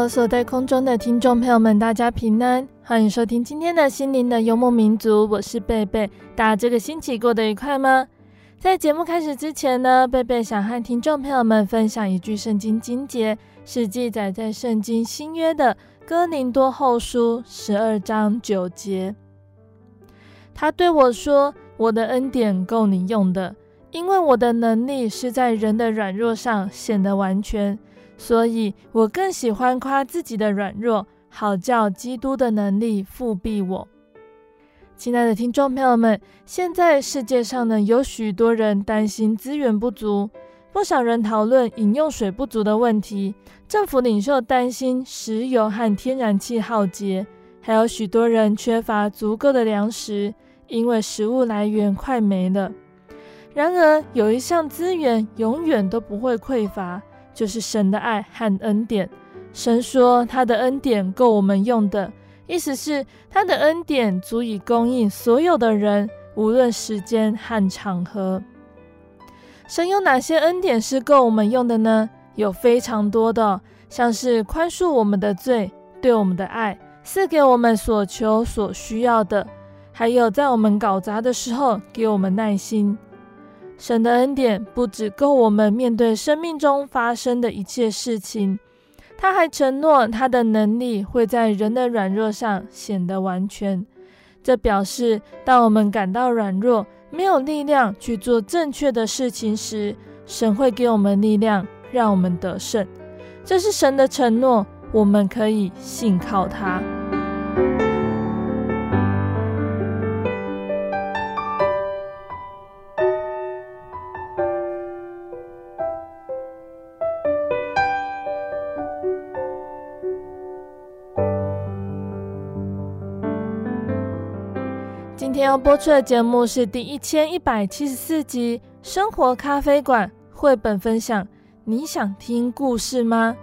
Hello，所在空中的听众朋友们，大家平安，欢迎收听今天的心灵的幽默民族，我是贝贝。大家这个星期过得愉快吗？在节目开始之前呢，贝贝想和听众朋友们分享一句圣经经节，是记载在圣经新约的哥林多后书十二章九节。他对我说：“我的恩典够你用的，因为我的能力是在人的软弱上显得完全。”所以我更喜欢夸自己的软弱，好叫基督的能力覆庇我。亲爱的听众朋友们，现在世界上呢，有许多人担心资源不足，不少人讨论饮用水不足的问题，政府领袖担心石油和天然气耗竭，还有许多人缺乏足够的粮食，因为食物来源快没了。然而，有一项资源永远都不会匮乏。就是神的爱和恩典。神说他的恩典够我们用的，意思是他的恩典足以供应所有的人，无论时间和场合。神有哪些恩典是够我们用的呢？有非常多的，像是宽恕我们的罪，对我们的爱，赐给我们所求所需要的，还有在我们搞砸的时候给我们耐心。神的恩典不只够我们面对生命中发生的一切事情，他还承诺他的能力会在人的软弱上显得完全。这表示，当我们感到软弱、没有力量去做正确的事情时，神会给我们力量，让我们得胜。这是神的承诺，我们可以信靠他。天要播出的节目是第一千一百七十四集《生活咖啡馆》绘本分享。你想听故事吗？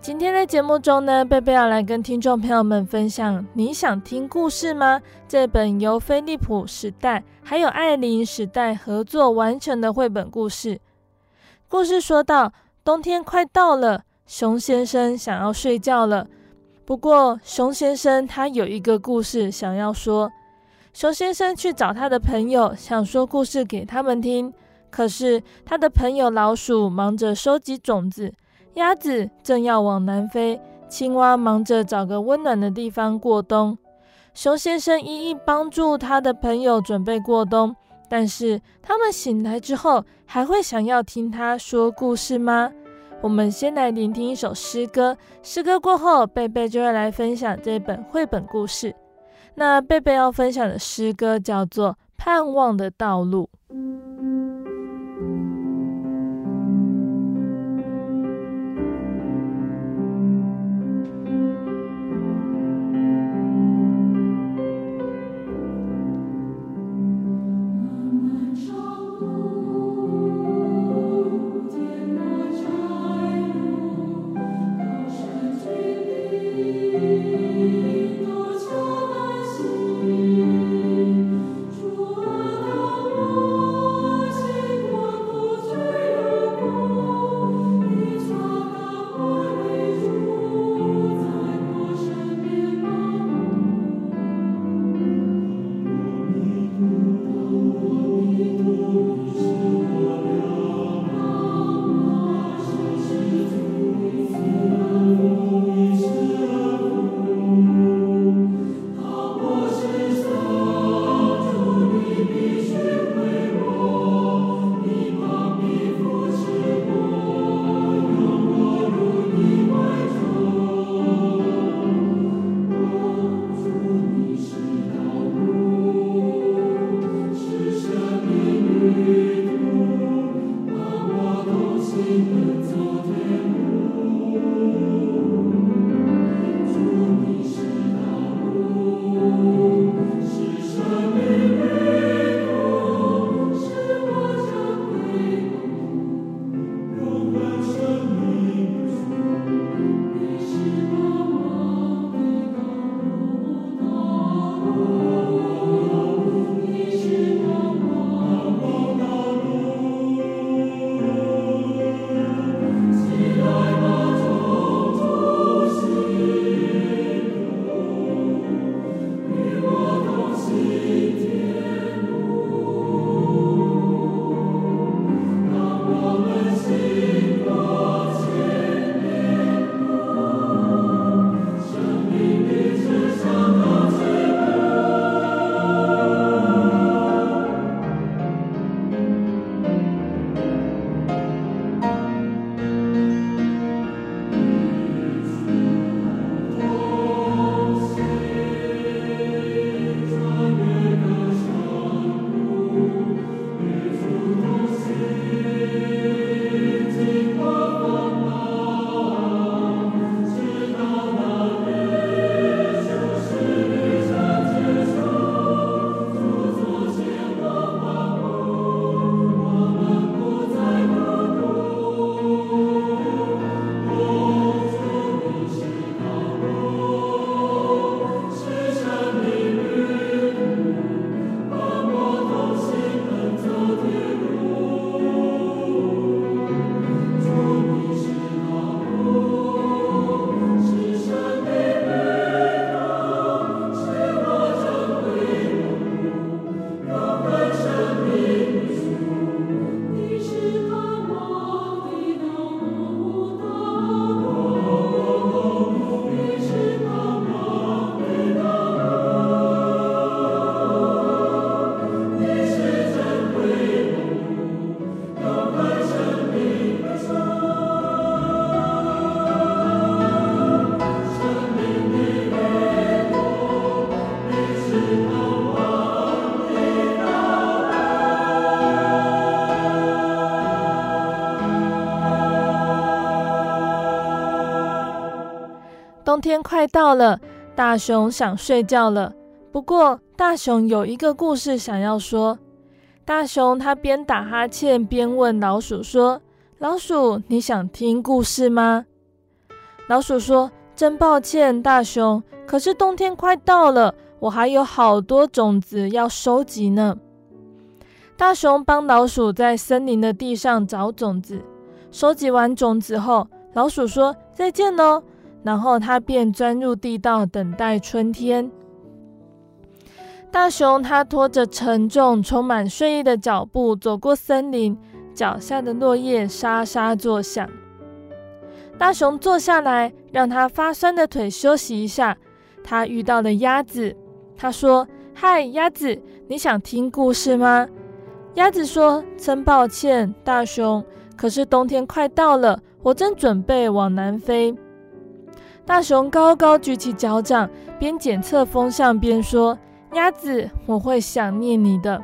今天的节目中呢，贝贝要来跟听众朋友们分享《你想听故事吗》这本由菲利普时代还有艾琳时代合作完成的绘本故事。故事说到，冬天快到了，熊先生想要睡觉了。不过，熊先生他有一个故事想要说。熊先生去找他的朋友，想说故事给他们听。可是他的朋友老鼠忙着收集种子，鸭子正要往南飞，青蛙忙着找个温暖的地方过冬。熊先生一一帮助他的朋友准备过冬，但是他们醒来之后，还会想要听他说故事吗？我们先来聆听一首诗歌，诗歌过后，贝贝就会来分享这本绘本故事。那贝贝要分享的诗歌叫做《盼望的道路》。冬天快到了，大熊想睡觉了。不过，大熊有一个故事想要说。大熊他边打哈欠边问老鼠说：“老鼠，你想听故事吗？”老鼠说：“真抱歉，大熊，可是冬天快到了，我还有好多种子要收集呢。”大熊帮老鼠在森林的地上找种子，收集完种子后，老鼠说：“再见喽。”然后他便钻入地道，等待春天。大熊他拖着沉重、充满睡意的脚步走过森林，脚下的落叶沙沙作响。大熊坐下来，让他发酸的腿休息一下。他遇到了鸭子，他说：“嗨，鸭子，你想听故事吗？”鸭子说：“真抱歉，大熊，可是冬天快到了，我正准备往南飞。”大熊高高举起脚掌，边检测风向边说：“鸭子，我会想念你的。”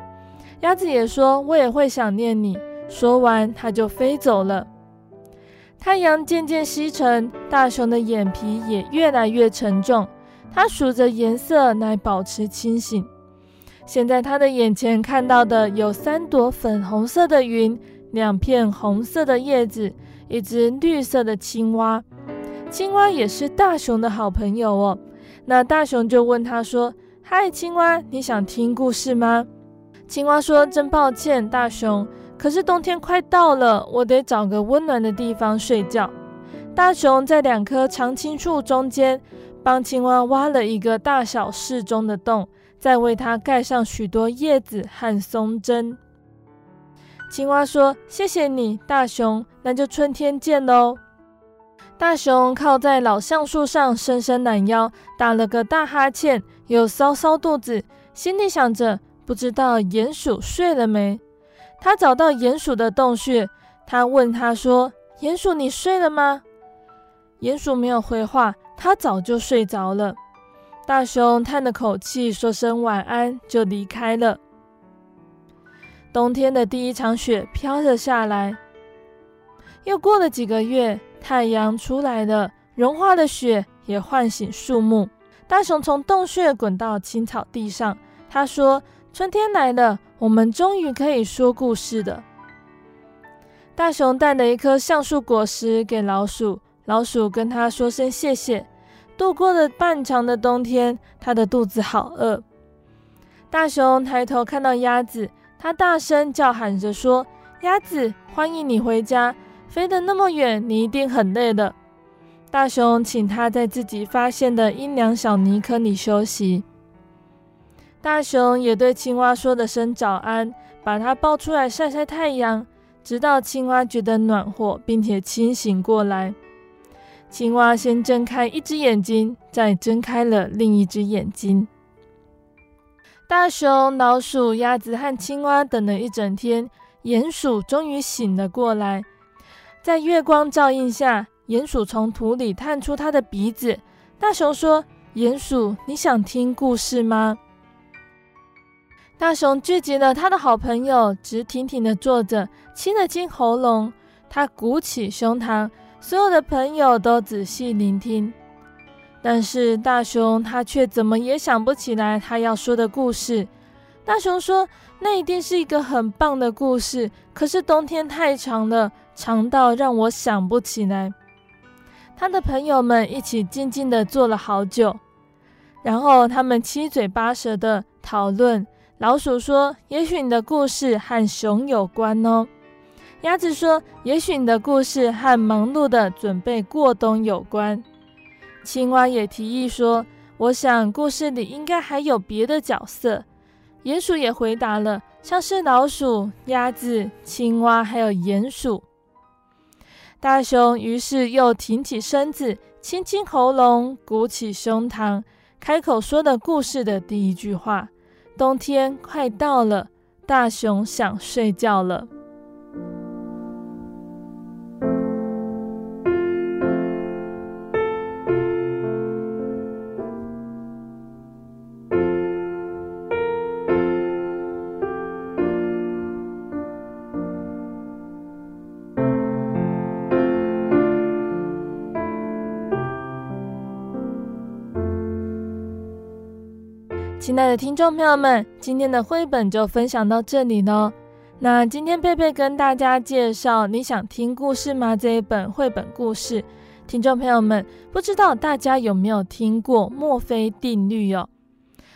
鸭子也说：“我也会想念你。”说完，它就飞走了。太阳渐渐西沉，大熊的眼皮也越来越沉重，它数着颜色来保持清醒。现在他的眼前看到的有三朵粉红色的云，两片红色的叶子，一只绿色的青蛙。青蛙也是大熊的好朋友哦。那大熊就问他说：“嗨，青蛙，你想听故事吗？”青蛙说：“真抱歉，大熊，可是冬天快到了，我得找个温暖的地方睡觉。”大熊在两棵常青树中间帮青蛙挖了一个大小适中的洞。再为它盖上许多叶子和松针。青蛙说：“谢谢你，大熊，那就春天见喽。”大熊靠在老橡树上，伸伸懒腰，打了个大哈欠，又搔搔肚子，心里想着：不知道鼹鼠睡了没？他找到鼹鼠的洞穴，他问他说：“鼹鼠，你睡了吗？”鼹鼠没有回话，他早就睡着了。大熊叹了口气，说声晚安，就离开了。冬天的第一场雪飘了下来。又过了几个月，太阳出来了，融化的雪也唤醒树木。大熊从洞穴滚到青草地上，他说：“春天来了，我们终于可以说故事了。”大熊带了一颗橡树果实给老鼠，老鼠跟他说声谢谢。度过了漫长的冬天，他的肚子好饿。大熊抬头看到鸭子，他大声叫喊着说：“鸭子，欢迎你回家！飞得那么远，你一定很累了。”大熊请他在自己发现的阴凉小泥坑里休息。大熊也对青蛙说了声早安，把它抱出来晒晒太阳，直到青蛙觉得暖和，并且清醒过来。青蛙先睁开一只眼睛，再睁开了另一只眼睛。大熊、老鼠、鸭子和青蛙等了一整天，鼹鼠终于醒了过来。在月光照映下，鼹鼠从土里探出它的鼻子。大熊说：“鼹鼠，你想听故事吗？”大熊聚集了他的好朋友，直挺挺地坐着，清了清喉咙，他鼓起胸膛。所有的朋友都仔细聆听，但是大熊他却怎么也想不起来他要说的故事。大熊说：“那一定是一个很棒的故事，可是冬天太长了，长到让我想不起来。”他的朋友们一起静静地坐了好久，然后他们七嘴八舌地讨论。老鼠说：“也许你的故事和熊有关哦。”鸭子说：“也许你的故事和忙碌的准备过冬有关。”青蛙也提议说：“我想故事里应该还有别的角色。”鼹鼠也回答了，像是老鼠、鸭子、青蛙，还有鼹鼠。大熊于是又挺起身子，清清喉咙，鼓起胸膛，开口说的故事的第一句话：“冬天快到了，大熊想睡觉了。”亲爱的听众朋友们，今天的绘本就分享到这里喽。那今天贝贝跟大家介绍《你想听故事吗》这一本绘本故事。听众朋友们，不知道大家有没有听过墨菲定律哟？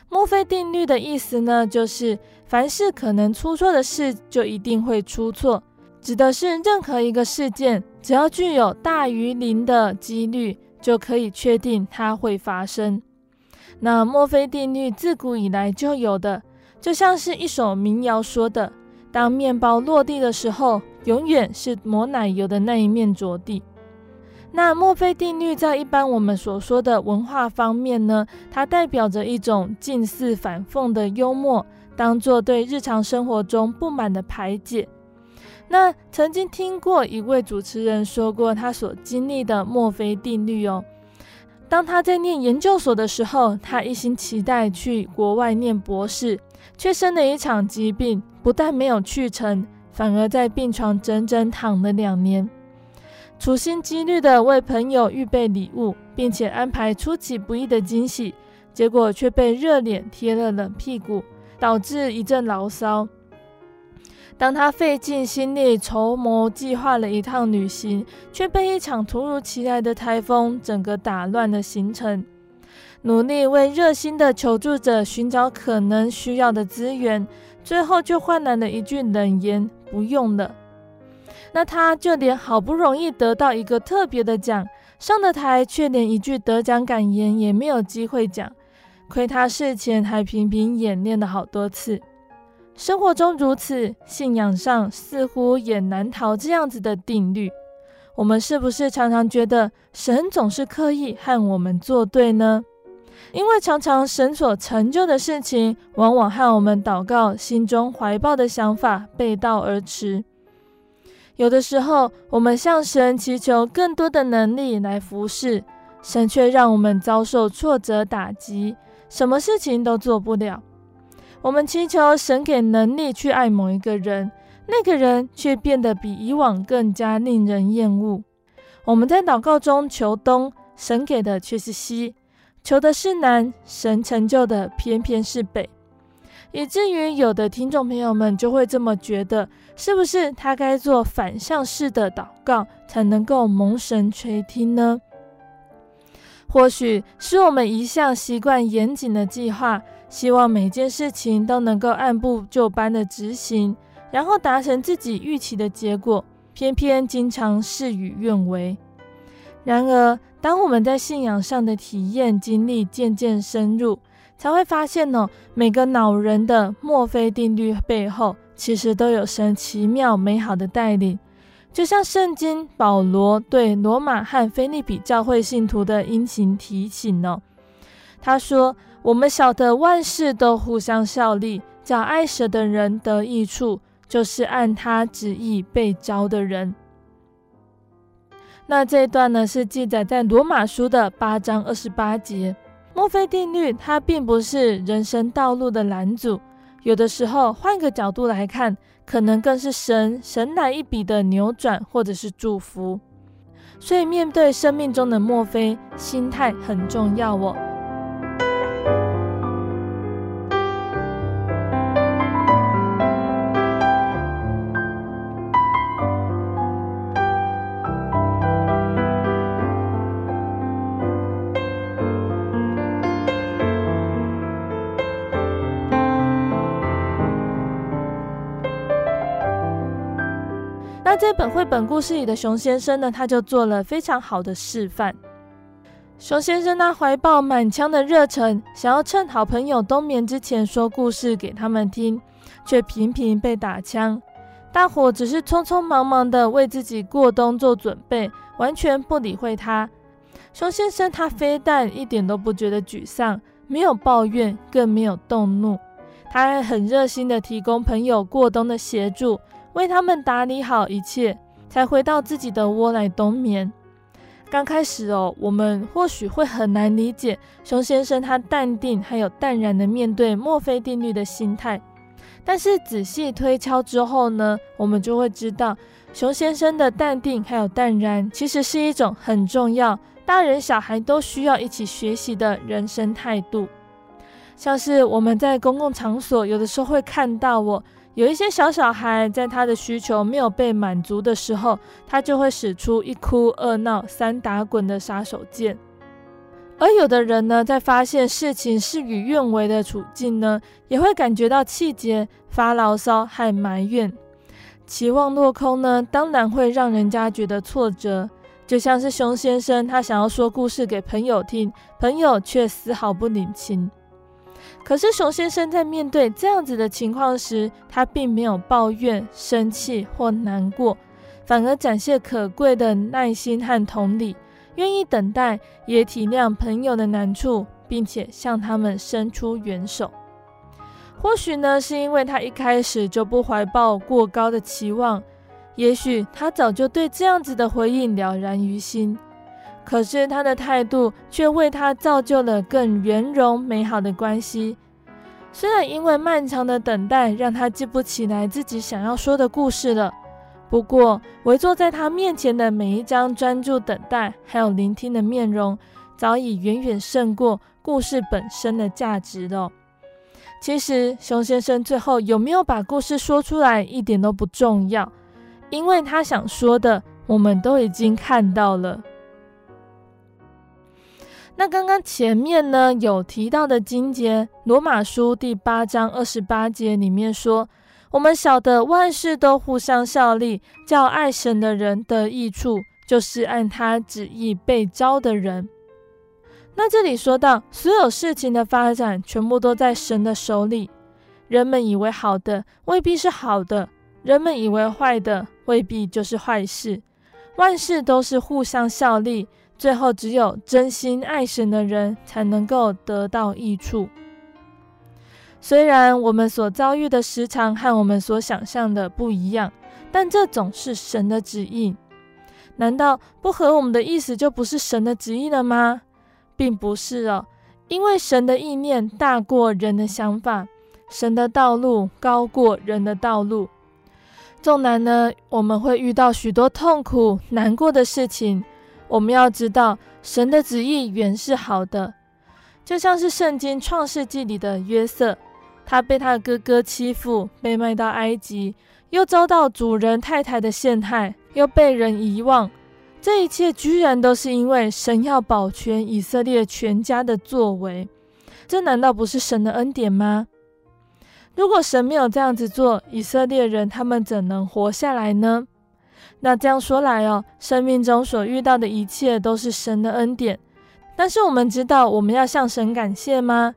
墨菲定律的意思呢，就是凡是可能出错的事，就一定会出错，指的是任何一个事件，只要具有大于零的几率，就可以确定它会发生。那墨菲定律自古以来就有的，就像是一首民谣说的：“当面包落地的时候，永远是抹奶油的那一面着地。”那墨菲定律在一般我们所说的文化方面呢，它代表着一种近似反讽的幽默，当做对日常生活中不满的排解。那曾经听过一位主持人说过他所经历的墨菲定律哦。当他在念研究所的时候，他一心期待去国外念博士，却生了一场疾病，不但没有去成，反而在病床整整躺了两年。处心积虑地为朋友预备礼物，并且安排出其不意的惊喜，结果却被热脸贴了冷屁股，导致一阵牢骚。当他费尽心力筹谋计划了一趟旅行，却被一场突如其来的台风整个打乱了行程。努力为热心的求助者寻找可能需要的资源，最后却换来了一句冷言：“不用了。”那他就连好不容易得到一个特别的奖，上了台却连一句得奖感言也没有机会讲，亏他事前还频频演练了好多次。生活中如此，信仰上似乎也难逃这样子的定律。我们是不是常常觉得神总是刻意和我们作对呢？因为常常神所成就的事情，往往和我们祷告心中怀抱的想法背道而驰。有的时候，我们向神祈求更多的能力来服侍，神却让我们遭受挫折打击，什么事情都做不了。我们祈求神给能力去爱某一个人，那个人却变得比以往更加令人厌恶。我们在祷告中求东，神给的却是西；求的是南，神成就的偏偏是北。以至于有的听众朋友们就会这么觉得，是不是他该做反向式的祷告，才能够蒙神垂听呢？或许是我们一向习惯严谨的计划，希望每件事情都能够按部就班的执行，然后达成自己预期的结果，偏偏经常事与愿违。然而，当我们在信仰上的体验经历渐渐深入，才会发现呢，每个恼人的墨菲定律背后，其实都有神奇妙美好的带领。就像圣经保罗对罗马和腓立比教会信徒的殷勤提醒呢，他说：“我们晓得万事都互相效力，叫爱神的人得益处，就是按他旨意被招的人。”那这一段呢，是记载在罗马书的八章二十八节。墨菲定律，它并不是人生道路的拦阻，有的时候换个角度来看，可能更是神神来一笔的扭转或者是祝福。所以面对生命中的墨菲，心态很重要哦。在本绘本故事里的熊先生呢，他就做了非常好的示范。熊先生他怀抱满腔的热忱，想要趁好朋友冬眠之前说故事给他们听，却频频被打枪。大伙只是匆匆忙忙的为自己过冬做准备，完全不理会他。熊先生他非但一点都不觉得沮丧，没有抱怨，更没有动怒，他还很热心的提供朋友过冬的协助。为他们打理好一切，才回到自己的窝来冬眠。刚开始哦，我们或许会很难理解熊先生他淡定还有淡然的面对墨菲定律的心态。但是仔细推敲之后呢，我们就会知道，熊先生的淡定还有淡然，其实是一种很重要，大人小孩都需要一起学习的人生态度。像是我们在公共场所，有的时候会看到我有一些小小孩，在他的需求没有被满足的时候，他就会使出一哭二闹三打滚的杀手锏。而有的人呢，在发现事情事与愿违的处境呢，也会感觉到气结、发牢骚和埋怨。期望落空呢，当然会让人家觉得挫折。就像是熊先生，他想要说故事给朋友听，朋友却丝毫不领情。可是熊先生在面对这样子的情况时，他并没有抱怨、生气或难过，反而展现可贵的耐心和同理，愿意等待，也体谅朋友的难处，并且向他们伸出援手。或许呢，是因为他一开始就不怀抱过高的期望，也许他早就对这样子的回应了然于心。可是他的态度却为他造就了更圆融美好的关系。虽然因为漫长的等待让他记不起来自己想要说的故事了，不过围坐在他面前的每一张专注等待还有聆听的面容，早已远远胜过故事本身的价值了。其实熊先生最后有没有把故事说出来一点都不重要，因为他想说的我们都已经看到了。那刚刚前面呢有提到的经节，《罗马书》第八章二十八节里面说：“我们晓得万事都互相效力，叫爱神的人得益处，就是按他旨意被召的人。”那这里说到，所有事情的发展全部都在神的手里。人们以为好的，未必是好的；人们以为坏的，未必就是坏事。万事都是互相效力。最后，只有真心爱神的人才能够得到益处。虽然我们所遭遇的时常和我们所想象的不一样，但这总是神的旨意。难道不合我们的意思就不是神的旨意了吗？并不是哦，因为神的意念大过人的想法，神的道路高过人的道路。纵然呢，我们会遇到许多痛苦、难过的事情。我们要知道，神的旨意原是好的，就像是圣经创世纪里的约瑟，他被他的哥哥欺负，被卖到埃及，又遭到主人太太的陷害，又被人遗忘，这一切居然都是因为神要保全以色列全家的作为，这难道不是神的恩典吗？如果神没有这样子做，以色列人他们怎能活下来呢？那这样说来哦，生命中所遇到的一切都是神的恩典。但是我们知道我们要向神感谢吗？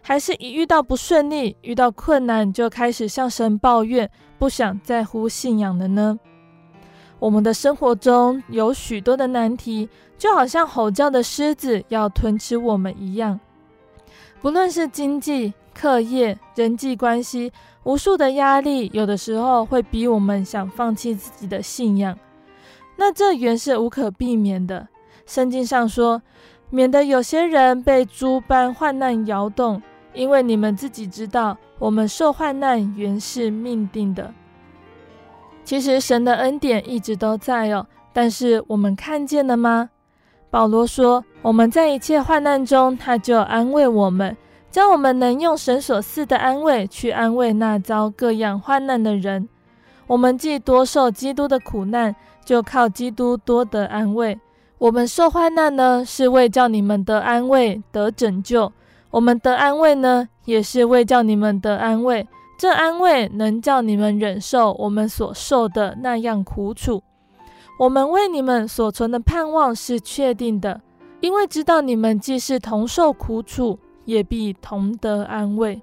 还是一遇到不顺利、遇到困难就开始向神抱怨，不想在乎信仰的呢？我们的生活中有许多的难题，就好像吼叫的狮子要吞吃我们一样。不论是经济、课业、人际关系。无数的压力，有的时候会逼我们想放弃自己的信仰，那这原是无可避免的。圣经上说，免得有些人被诸般患难摇动，因为你们自己知道，我们受患难原是命定的。其实神的恩典一直都在哦，但是我们看见了吗？保罗说，我们在一切患难中，他就安慰我们。将我们能用神所赐的安慰去安慰那遭各样患难的人。我们既多受基督的苦难，就靠基督多得安慰。我们受患难呢，是为叫你们得安慰、得拯救；我们得安慰呢，也是为叫你们得安慰。这安慰能叫你们忍受我们所受的那样苦楚。我们为你们所存的盼望是确定的，因为知道你们既是同受苦楚。也必同得安慰。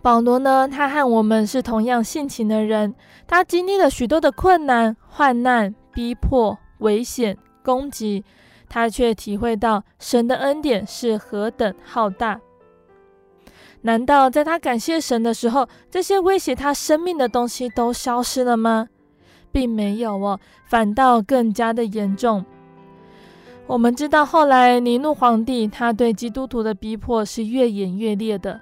保罗呢，他和我们是同样性情的人，他经历了许多的困难、患难、逼迫、危险、攻击，他却体会到神的恩典是何等浩大。难道在他感谢神的时候，这些威胁他生命的东西都消失了吗？并没有哦，反倒更加的严重。我们知道，后来尼禄皇帝他对基督徒的逼迫是越演越烈的。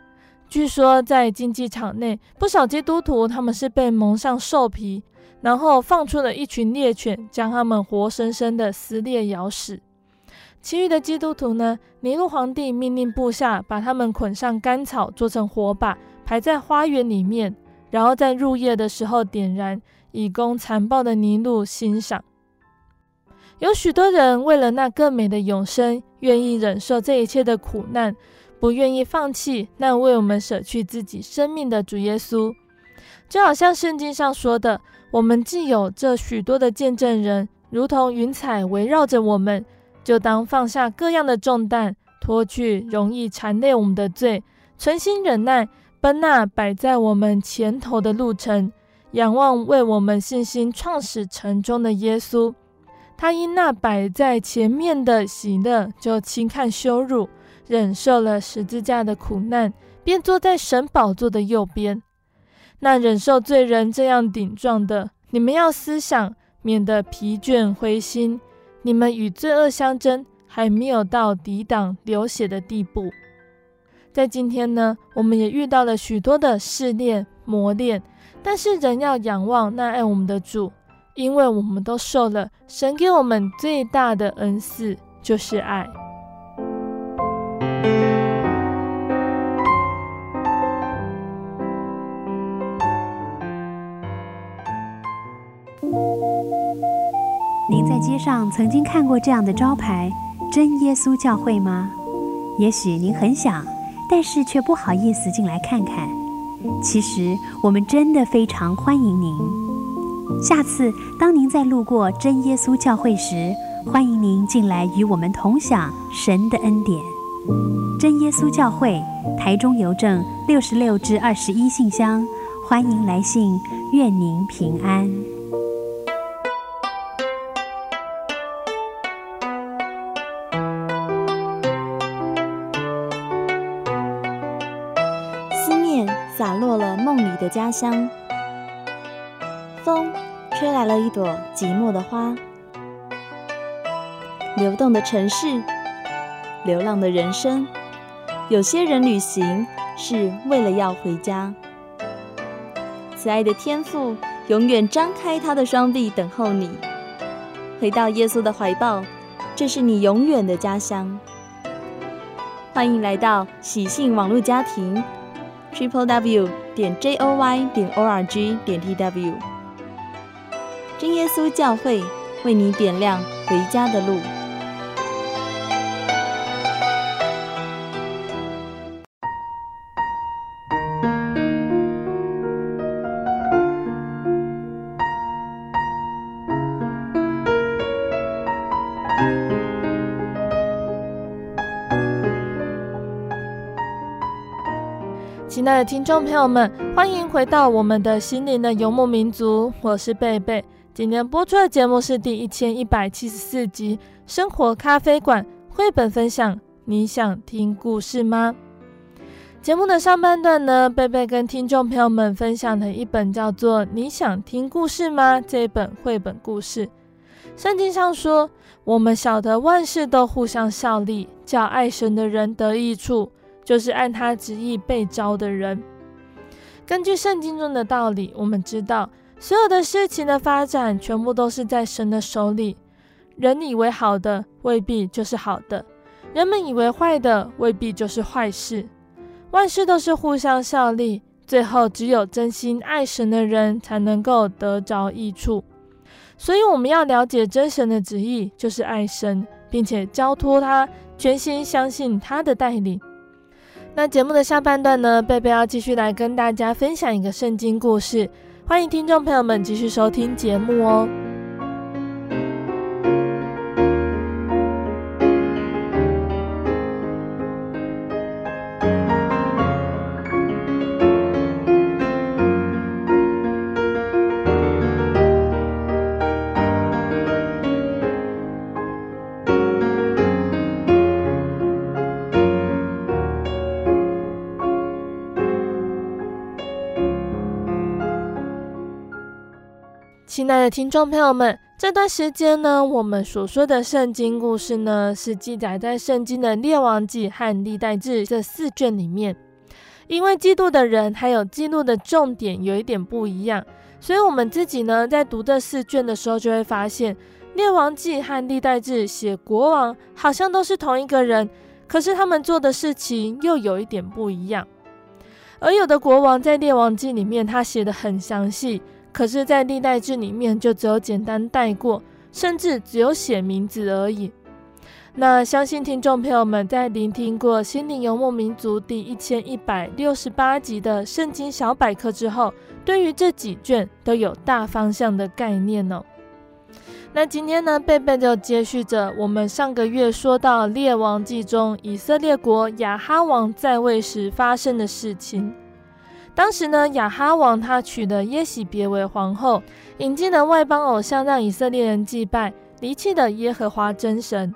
据说，在竞技场内，不少基督徒他们是被蒙上兽皮，然后放出了一群猎犬，将他们活生生的撕裂咬死。其余的基督徒呢，尼禄皇帝命令部下把他们捆上干草，做成火把，排在花园里面，然后在入夜的时候点燃，以供残暴的尼禄欣赏。有许多人为了那更美的永生，愿意忍受这一切的苦难，不愿意放弃那为我们舍去自己生命的主耶稣。就好像圣经上说的，我们既有这许多的见证人，如同云彩围绕着我们。就当放下各样的重担，脱去容易缠累我们的罪，存心忍耐，奔那摆在我们前头的路程，仰望为我们信心创始成终的耶稣。他因那摆在前面的喜乐，就轻看羞辱，忍受了十字架的苦难，便坐在神宝座的右边。那忍受罪人这样顶撞的，你们要思想，免得疲倦灰心。你们与罪恶相争，还没有到抵挡流血的地步。在今天呢，我们也遇到了许多的试炼磨练，但是仍要仰望那爱我们的主，因为我们都受了神给我们最大的恩赐，就是爱。您在街上曾经看过这样的招牌“真耶稣教会”吗？也许您很想，但是却不好意思进来看看。其实我们真的非常欢迎您。下次当您再路过真耶稣教会时，欢迎您进来与我们同享神的恩典。真耶稣教会，台中邮政六十六至二十一信箱，欢迎来信，愿您平安。思念洒落了梦里的家乡，风吹来了一朵寂寞的花。流动的城市，流浪的人生，有些人旅行是为了要回家。慈爱的天父永远张开他的双臂等候你，回到耶稣的怀抱，这是你永远的家乡。欢迎来到喜信网络家庭。Triple W 点 J O Y 点 O R G 点 T W，真耶稣教会为你点亮回家的路。亲爱的听众朋友们，欢迎回到我们的心灵的游牧民族，我是贝贝。今天播出的节目是第一千一百七十四集《生活咖啡馆》绘本分享。你想听故事吗？节目的上半段呢，贝贝跟听众朋友们分享了一本叫做《你想听故事吗》这本绘本故事。圣经上说，我们晓得万事都互相效力，叫爱神的人得益处。就是按他旨意被召的人。根据圣经中的道理，我们知道所有的事情的发展全部都是在神的手里。人以为好的，未必就是好的；人们以为坏的，未必就是坏事。万事都是互相效力，最后只有真心爱神的人才能够得着益处。所以，我们要了解真神的旨意，就是爱神，并且交托他，全心相信他的带领。那节目的下半段呢，贝贝要继续来跟大家分享一个圣经故事，欢迎听众朋友们继续收听节目哦。亲爱的听众朋友们，这段时间呢，我们所说的圣经故事呢，是记载在圣经的列王记和历代志这四卷里面。因为记录的人还有记录的重点有一点不一样，所以我们自己呢，在读这四卷的时候，就会发现列王记和历代志写国王好像都是同一个人，可是他们做的事情又有一点不一样。而有的国王在列王记里面他写得很详细，可是，在历代志里面就只有简单带过，甚至只有写名字而已。那相信听众朋友们在聆听过《心灵游牧民族》第一千一百六十八集的圣经小百科之后，对于这几卷都有大方向的概念哦。那今天呢，贝贝就接续着我们上个月说到《列王记》中以色列国亚哈王在位时发生的事情。当时呢，亚哈王他娶了耶洗别为皇后，引进了外邦偶像，让以色列人祭拜，离弃了耶和华真神。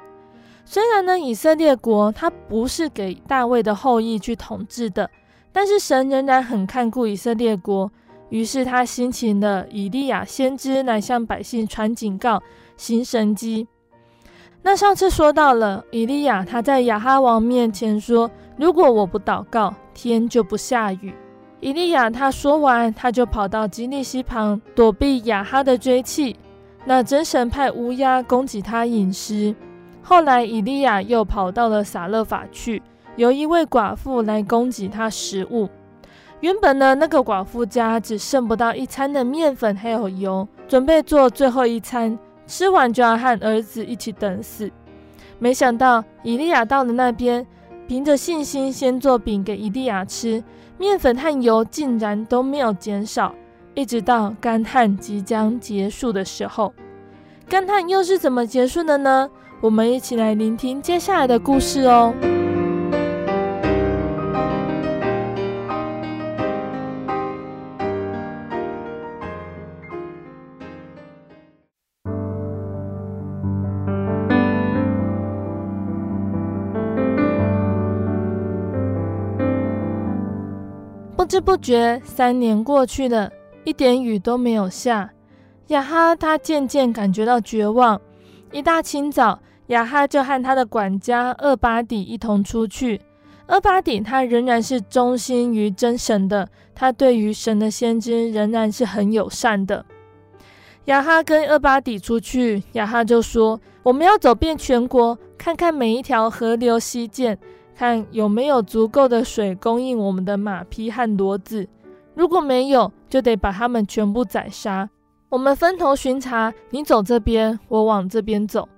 虽然呢，以色列国他不是给大卫的后裔去统治的，但是神仍然很看顾以色列国，于是他兴起了以利亚先知来向百姓传警告、行神迹。那上次说到了以利亚，他在亚哈王面前说：“如果我不祷告，天就不下雨。”伊利亚他说完，他就跑到基利溪旁躲避亚哈的追击。那真神派乌鸦攻击他饮食。后来，伊利亚又跑到了撒勒法去，由一位寡妇来供给他食物。原本呢，那个寡妇家只剩不到一餐的面粉还有油，准备做最后一餐，吃完就要和儿子一起等死。没想到，伊利亚到了那边，凭着信心先做饼给伊利亚吃，面粉和油竟然都没有减少，一直到干旱即将结束的时候。干旱又是怎么结束的呢？我们一起来聆听接下来的故事哦。不知不觉，三年过去了，一点雨都没有下。亚哈他渐渐感觉到绝望。一大清早，亚哈就和他的管家厄巴底一同出去。厄巴底他仍然是忠心于真神的，他对于神的先知仍然是很友善的。亚哈跟厄巴底出去，亚哈就说：“我们要走遍全国，看看每一条河流溪涧，看有没有足够的水供应我们的马匹和骡子。如果没有，就得把他们全部宰杀。我们分头巡查，你走这边，我往这边走。”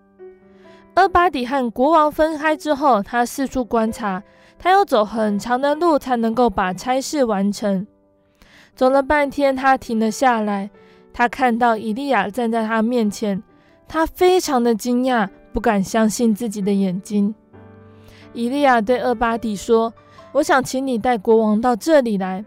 俄巴底和国王分开之后，他四处观察，他要走很长的路才能够把差事完成。走了半天，他停了下来，他看到以利亚站在他面前，他非常的惊讶，不敢相信自己的眼睛。以利亚对厄巴底说：“我想请你带国王到这里来。”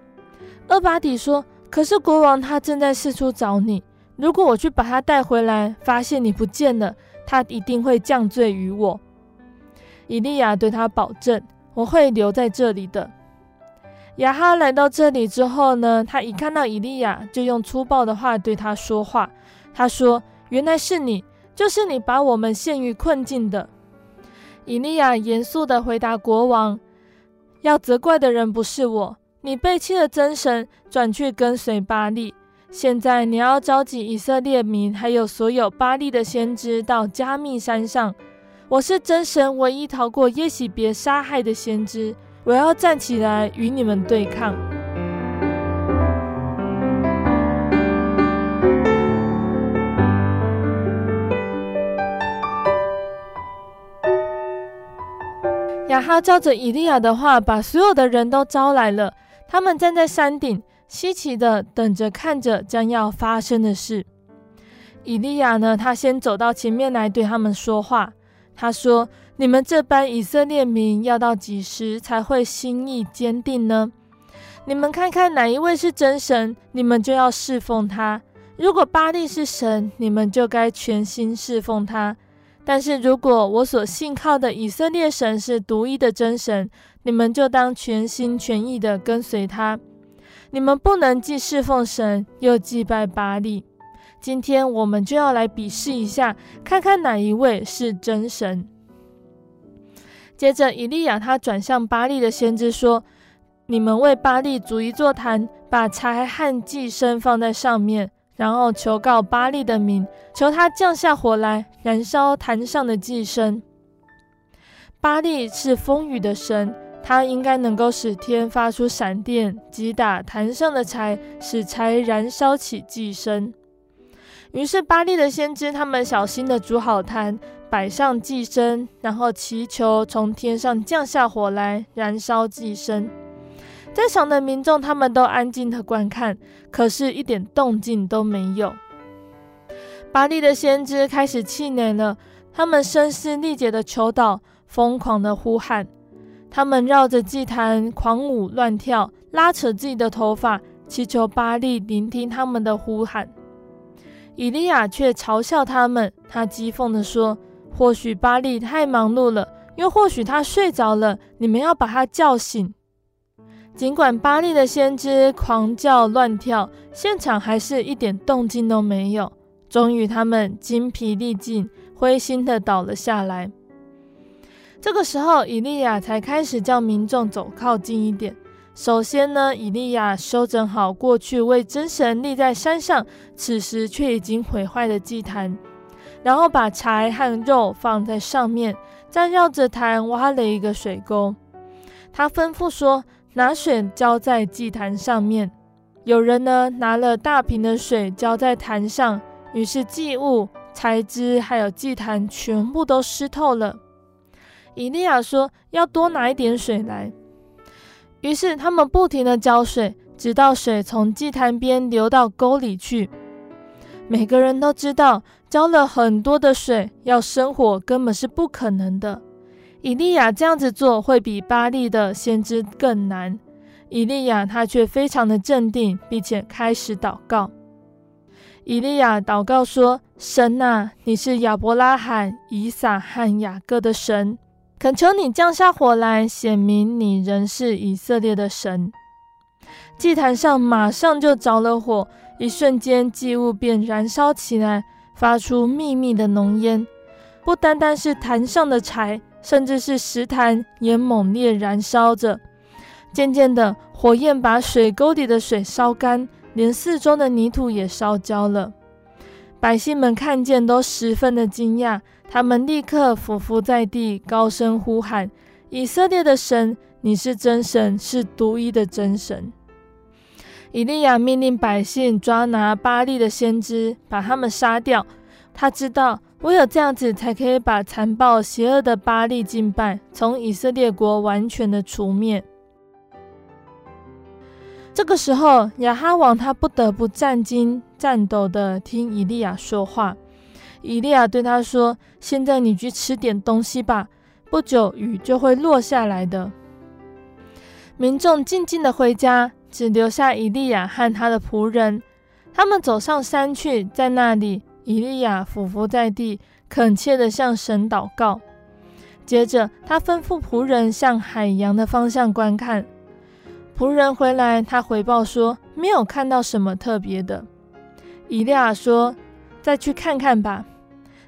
厄巴底说：“可是国王他正在四处找你，如果我去把他带回来，发现你不见了。”他一定会降罪于我。以利亚对他保证：“我会留在这里的。”雅哈来到这里之后呢，他一看到以利亚，就用粗暴的话对他说话。他说：“原来是你，就是你把我们陷于困境的。”以利亚严肃地回答国王：“要责怪的人不是我，你背弃了真神，转去跟随巴力。”现在你要召集以色列民，还有所有巴力的先知到加密山上。我是真神唯一逃过耶洗别杀害的先知，我要站起来与你们对抗。亚哈照着以利亚的话，把所有的人都招来了。他们站在山顶。稀奇的等着看着将要发生的事。以利亚呢，他先走到前面来对他们说话。他说：“你们这班以色列民要到几时才会心意坚定呢？你们看看哪一位是真神，你们就要侍奉他；如果巴力是神，你们就该全心侍奉他。但是如果我所信靠的以色列神是独一的真神，你们就当全心全意的跟随他。”你们不能既侍奉神又祭拜巴力。今天我们就要来比试一下，看看哪一位是真神。接着，以利亚他转向巴力的先知说：“你们为巴力筑一座坛，把柴和祭牲放在上面，然后求告巴力的名，求他降下火来燃烧坛上的祭牲。巴力是风雨的神，他应该能够使天发出闪电，击打坛上的柴，使柴燃烧起祭牲。于是巴力的先知他们小心地煮好坛，摆上祭牲，然后祈求从天上降下火来燃烧祭牲。在场的民众他们都安静地观看，可是一点动静都没有。巴力的先知开始气馁了，他们声嘶力竭地求祷，疯狂地呼喊。他们绕着祭坛狂舞乱跳，拉扯自己的头发，祈求巴力聆听他们的呼喊。以利亚却嘲笑他们，他讥讽地说：“或许巴力太忙碌了，又或许他睡着了，你们要把他叫醒。”尽管巴力的先知狂叫乱跳，现场还是一点动静都没有。终于，他们筋疲力尽，灰心地倒了下来。这个时候，以利亚才开始叫民众走靠近一点。首先呢，以利亚修整好过去为真神立在山上，此时却已经毁坏的祭坛，然后把柴和肉放在上面，再绕着坛挖了一个水沟。他吩咐说。拿水浇在祭坛上面，有人呢拿了大瓶的水浇在坛上，于是祭物、柴枝还有祭坛全部都湿透了。以利亚说要多拿一点水来，于是他们不停的浇水，直到水从祭坛边流到沟里去。每个人都知道，浇了很多的水，要生火根本是不可能的。以利亚这样子做会比巴力的先知更难。以利亚他却非常的镇定，并且开始祷告。以利亚祷告说：“神啊，你是亚伯拉罕、以撒和雅各的神，恳求你降下火来，显明你仍是以色列的神。”祭坛上马上就着了火，一瞬间祭物便燃烧起来，发出密密的浓烟。不单单是坛上的柴。甚至是石坛也猛烈燃烧着，渐渐的，火焰把水沟里的水烧干，连四周的泥土也烧焦了。百姓们看见都十分的惊讶，他们立刻俯伏在地，高声呼喊：“以色列的神，你是真神，是独一的真神！”以利亚命令百姓抓拿巴力的先知，把他们杀掉。他知道。唯有这样子，才可以把残暴邪恶的巴力敬拜从以色列国完全的除灭。这个时候，亚哈王他不得不战兢战斗的听以利亚说话。以利亚对他说：“现在你去吃点东西吧，不久雨就会落下来的。”民众静静的回家，只留下以利亚和他的仆人。他们走上山去，在那里。以利亚俯伏在地，恳切地向神祷告。接着，他吩咐仆人向海洋的方向观看。仆人回来，他回报说没有看到什么特别的。以利亚说：“再去看看吧。”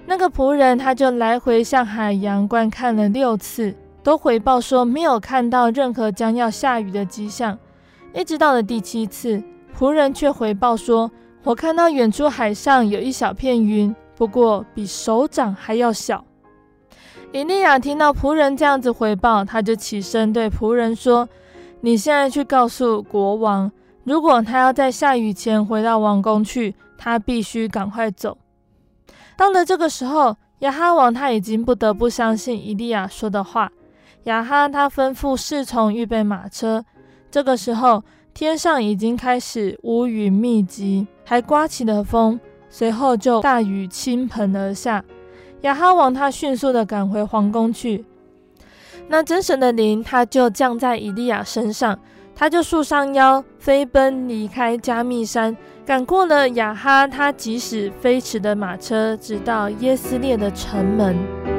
那个仆人他就来回向海洋观看了六次，都回报说没有看到任何将要下雨的迹象。一直到了第七次，仆人却回报说。我看到远处海上有一小片云，不过比手掌还要小。以利亚听到仆人这样子回报，他就起身对仆人说：“你现在去告诉国王，如果他要在下雨前回到王宫去，他必须赶快走。”到了这个时候，亚哈王他已经不得不相信以利亚说的话。亚哈他吩咐侍从预备马车。这个时候，天上已经开始乌云密集。还刮起了风，随后就大雨倾盆而下。亚哈王他迅速地赶回皇宫去，那真神的灵他就降在以利亚身上，他就束上腰，飞奔离开加密山，赶过了亚哈他疾驶飞驰的马车，直到耶斯列的城门。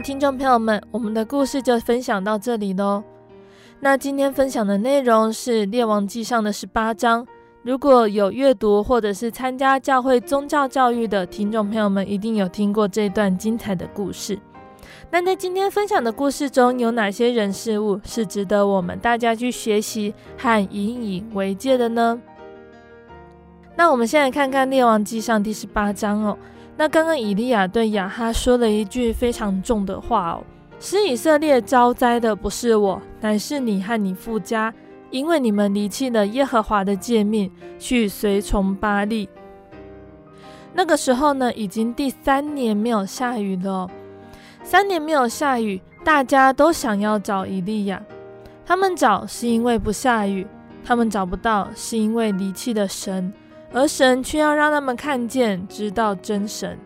听众朋友们，我们的故事就分享到这里喽。那今天分享的内容是《列王纪上》的十八章。如果有阅读或者是参加教会宗教教育的听众朋友们，一定有听过这段精彩的故事。那在今天分享的故事中，有哪些人事物是值得我们大家去学习和引以为戒的呢？那我们先来看看《列王纪上》第十八章哦。那刚刚以利亚对亚哈说了一句非常重的话哦：“使以色列遭灾的不是我，乃是你和你父家。”因为你们离弃了耶和华的诫命，去随从巴力。那个时候呢，已经第三年没有下雨了。三年没有下雨，大家都想要找以利亚。他们找是因为不下雨，他们找不到是因为离弃了神，而神却要让他们看见，知道真神。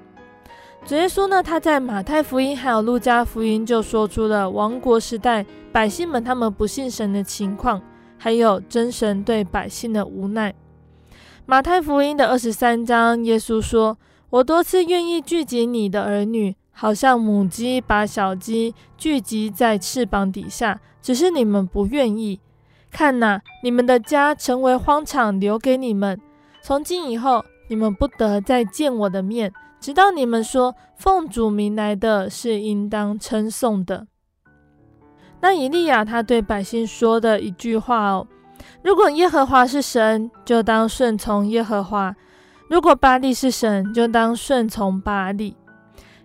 主耶稣呢，他在马太福音还有路加福音就说出了王国时代百姓们他们不信神的情况。还有真神对百姓的无奈。马太福音的二十三章，耶稣说：“我多次愿意聚集你的儿女，好像母鸡把小鸡聚集在翅膀底下，只是你们不愿意。看哪，你们的家成为荒场，留给你们。从今以后，你们不得再见我的面，直到你们说奉主名来的是应当称颂的。”那以利亚他对百姓说的一句话哦：“如果耶和华是神，就当顺从耶和华；如果巴力是神，就当顺从巴力。”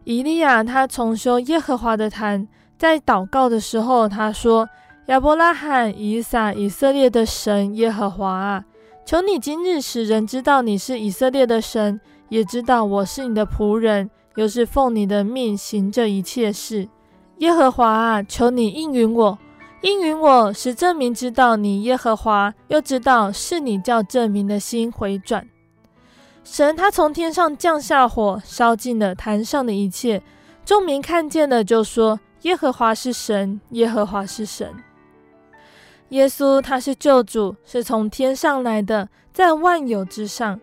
以利亚他重修耶和华的坛，在祷告的时候，他说：“亚伯拉罕、以撒、以色列的神耶和华啊，求你今日使人知道你是以色列的神，也知道我是你的仆人，又是奉你的命行这一切事。”耶和华啊，求你应允我，应允我，使证明知道你耶和华，又知道是你叫证明的心回转。神他从天上降下火，烧尽了坛上的一切。众民看见了，就说：耶和华是神，耶和华是神。耶稣他是救主，是从天上来的，在万有之上。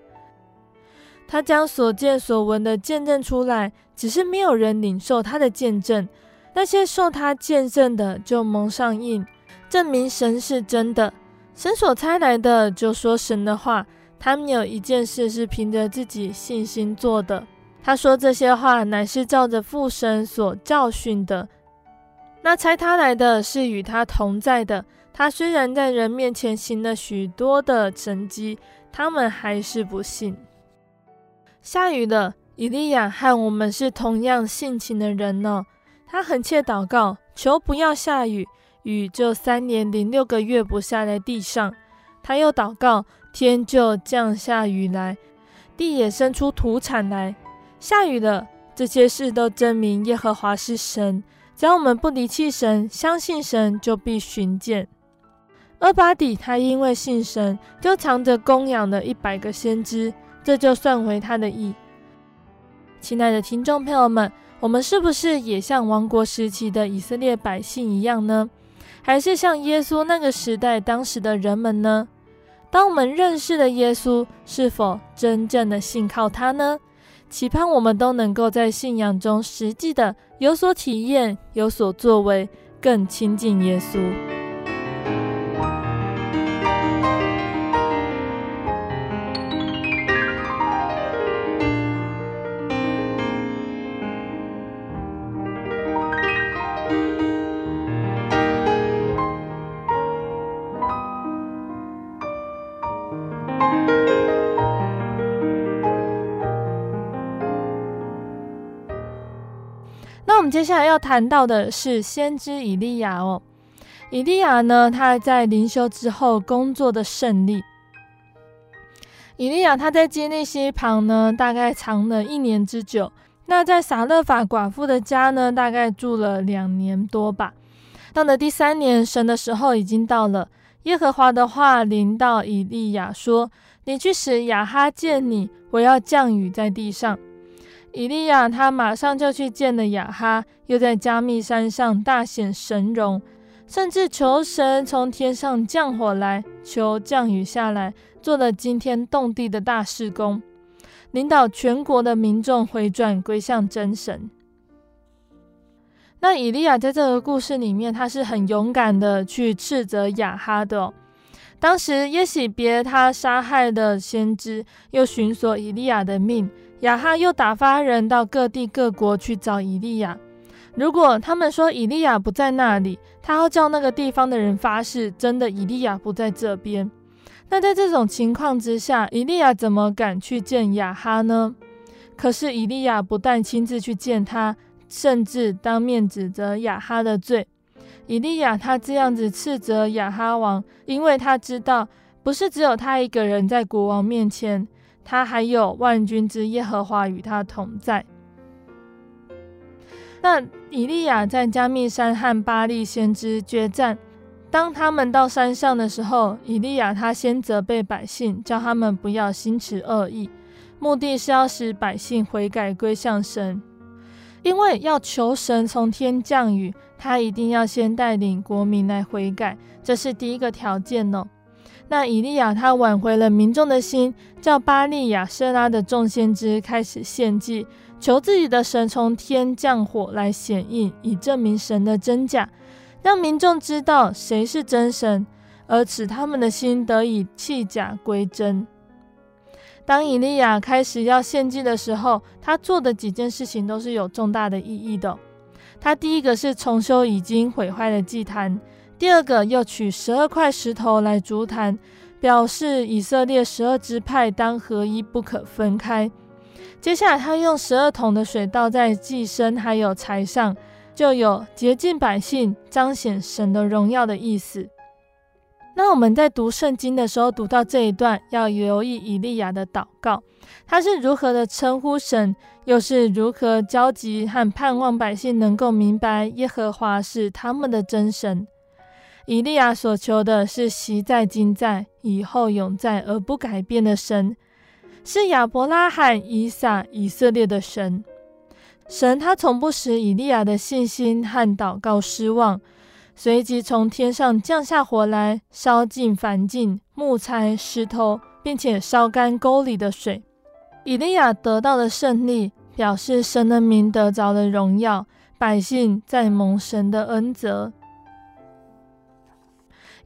他将所见所闻的见证出来，只是没有人领受他的见证。那些受他见证的，就蒙上印，证明神是真的。神所差来的，就说神的话。他们有一件事是凭着自己信心做的。他说这些话，乃是照着父神所教训的。那差他来的是与他同在的。他虽然在人面前行了许多的神迹，他们还是不信。下雨了，以利亚和我们是同样性情的人呢。他恳切祷告，求不要下雨，雨就三年零六个月不下在地上。他又祷告，天就降下雨来，地也生出土产来。下雨了，这些事都证明耶和华是神。只要我们不离弃神，相信神，就必寻见。俄巴底他因为信神，就藏着供养了一百个先知，这就算回他的义。亲爱的听众朋友们。我们是不是也像亡国时期的以色列百姓一样呢？还是像耶稣那个时代当时的人们呢？当我们认识了耶稣，是否真正的信靠他呢？期盼我们都能够在信仰中实际的有所体验、有所作为，更亲近耶稣。那我们接下来要谈到的是先知以利亚哦。以利亚呢，他在灵修之后工作的胜利。以利亚他在基利溪旁呢，大概藏了一年之久。那在撒勒法寡妇的家呢，大概住了两年多吧。到了第三年，神的时候已经到了。耶和华的话临到以利亚说：“你去使亚哈见你，我要降雨在地上。”以利亚他马上就去见了亚哈，又在加密山上大显神容，甚至求神从天上降火来，求降雨下来，做了惊天动地的大事工，领导全国的民众回转归向真神。那以利亚在这个故事里面，他是很勇敢的去斥责亚哈的哦。当时耶洗别他杀害的先知，又寻索以利亚的命。亚哈又打发人到各地各国去找以利亚。如果他们说以利亚不在那里，他要叫那个地方的人发誓，真的以利亚不在这边。那在这种情况之下，以利亚怎么敢去见亚哈呢？可是以利亚不但亲自去见他，甚至当面指责亚哈的罪。以利亚他这样子斥责亚哈王，因为他知道不是只有他一个人在国王面前。他还有万军之耶和华与他同在。那以利亚在加密山和巴力先知决战，当他们到山上的时候，以利亚他先责备百姓，叫他们不要心持恶意，目的是要使百姓悔改归向神，因为要求神从天降雨，他一定要先带领国民来悔改，这是第一个条件哦。那以利亚他挽回了民众的心，叫巴力亚舍拉的众先知开始献祭，求自己的神从天降火来显应，以证明神的真假，让民众知道谁是真神，而使他们的心得以弃假归真。当以利亚开始要献祭的时候，他做的几件事情都是有重大的意义的。他第一个是重修已经毁坏的祭坛。第二个，又取十二块石头来筑坛，表示以色列十二支派当合一，不可分开。接下来，他用十二桶的水倒在祭牲还有柴上，就有洁净百姓、彰显神的荣耀的意思。那我们在读圣经的时候，读到这一段，要留意以利亚的祷告，他是如何的称呼神，又是如何焦急和盼望百姓能够明白耶和华是他们的真神。以利亚所求的是昔在、今在、以后永在而不改变的神，是亚伯拉罕、以撒、以色列的神。神他从不使以利亚的信心和祷告失望，随即从天上降下火来，烧尽燔祭、木材、石头，并且烧干沟里的水。以利亚得到的胜利，表示神的名得着了荣耀，百姓在蒙神的恩泽。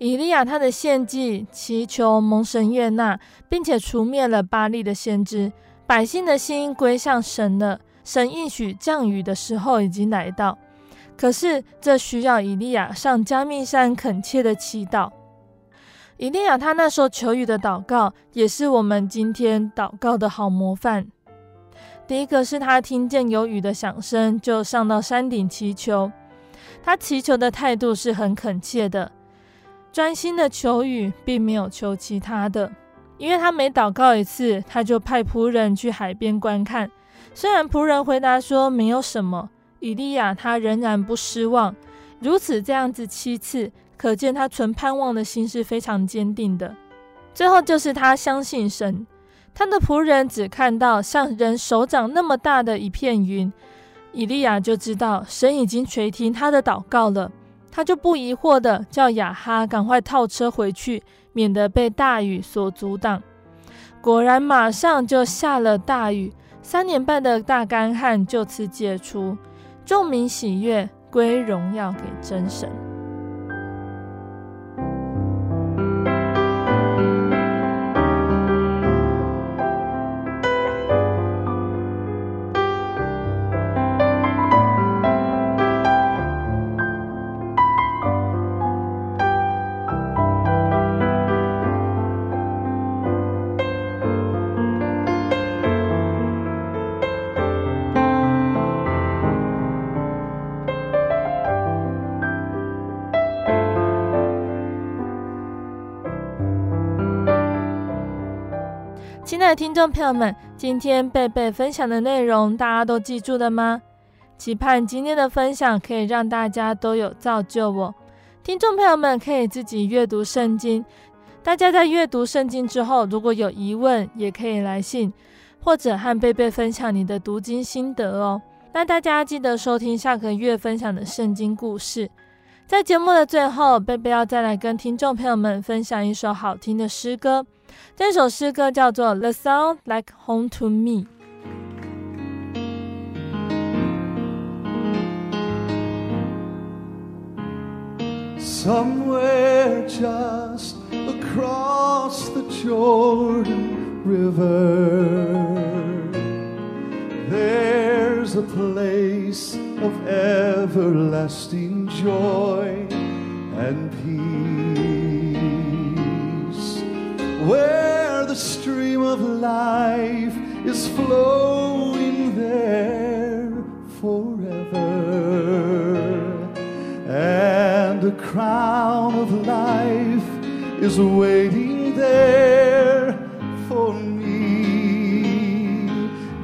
以利亚他的献祭，祈求蒙神悦纳，并且除灭了巴力的先知，百姓的心归向神了。神应许降雨的时候已经来到，可是这需要以利亚上加密山恳切的祈祷。以利亚他那时候求雨的祷告，也是我们今天祷告的好模范。第一个是他听见有雨的响声，就上到山顶祈求，他祈求的态度是很恳切的。专心的求雨，并没有求其他的，因为他每祷告一次，他就派仆人去海边观看。虽然仆人回答说没有什么，以利亚他仍然不失望。如此这样子七次，可见他存盼望的心是非常坚定的。最后就是他相信神，他的仆人只看到像人手掌那么大的一片云，以利亚就知道神已经垂听他的祷告了。他就不疑惑的叫雅哈赶快套车回去，免得被大雨所阻挡。果然，马上就下了大雨，三年半的大干旱就此解除，众民喜悦，归荣耀给真神。听众朋友们，今天贝贝分享的内容大家都记住了吗？期盼今天的分享可以让大家都有造就我。听众朋友们可以自己阅读圣经。大家在阅读圣经之后，如果有疑问，也可以来信或者和贝贝分享你的读经心得哦。那大家记得收听下个月分享的圣经故事。在节目的最后，贝贝要再来跟听众朋友们分享一首好听的诗歌。这首诗歌叫做《The Sound Like Home to Me》。 somewhere just across the Jordan River. There's a place of everlasting joy and peace where the stream of life is flowing there forever and a crown of life is waiting there for me.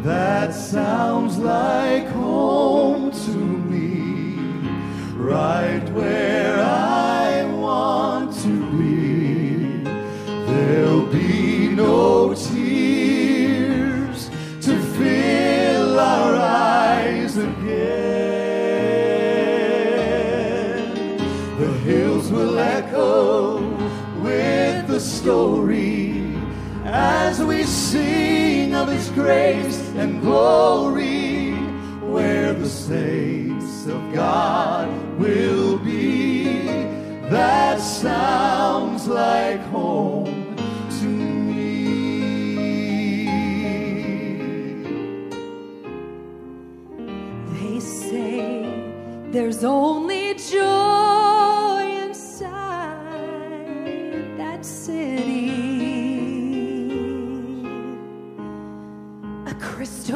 That sounds like home to me, right where I want to be. There'll be no tears to fill our eyes again. The hills will echo with the story as we sing of His grace and glory, where the saints of God will be. That sounds like home there's only joy inside that city. A crystal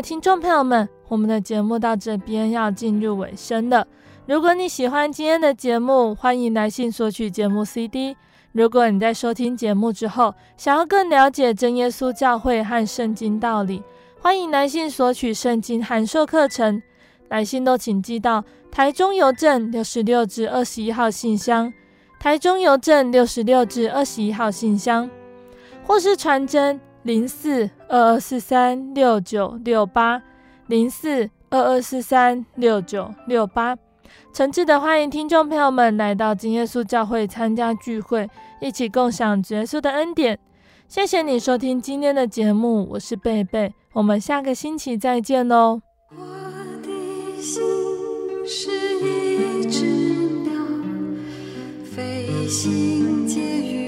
听众朋友们，我们的节目到这边要进入尾声了。如果你喜欢今天的节目，欢迎来信索取节目 CD。如果你在收听节目之后，想要更了解真耶稣教会和圣经道理，欢迎来信索取圣经函授课程。来信都请寄到台中邮政六十六至二十一号信箱，台中邮政六十六至二十一号信箱，或是传真。零四二二四三六九六八，零四二二四三六九六八，诚挚的欢迎听众朋友们来到今耶稣教会参加聚会，一起共享耶稣的恩典。谢谢你收听今天的节目，我是贝贝，我们下个星期再见喽。我的心是一只鸟，飞行结于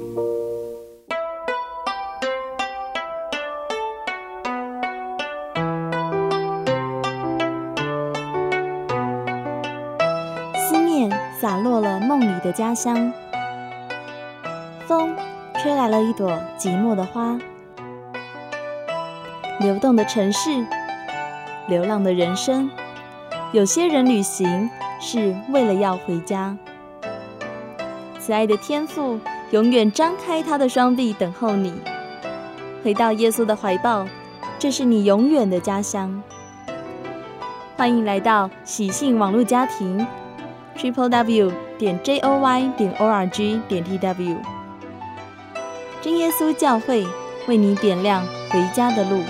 家乡，风吹来了一朵寂寞的花。流动的城市，流浪的人生。有些人旅行是为了要回家。慈爱的天父永远张开他的双臂等候你，回到耶稣的怀抱。这是你永远的家乡。欢迎来到喜信网络家庭。Triple W 点 J O Y 点 O R G 点 T W，真耶稣教会为你点亮回家的路。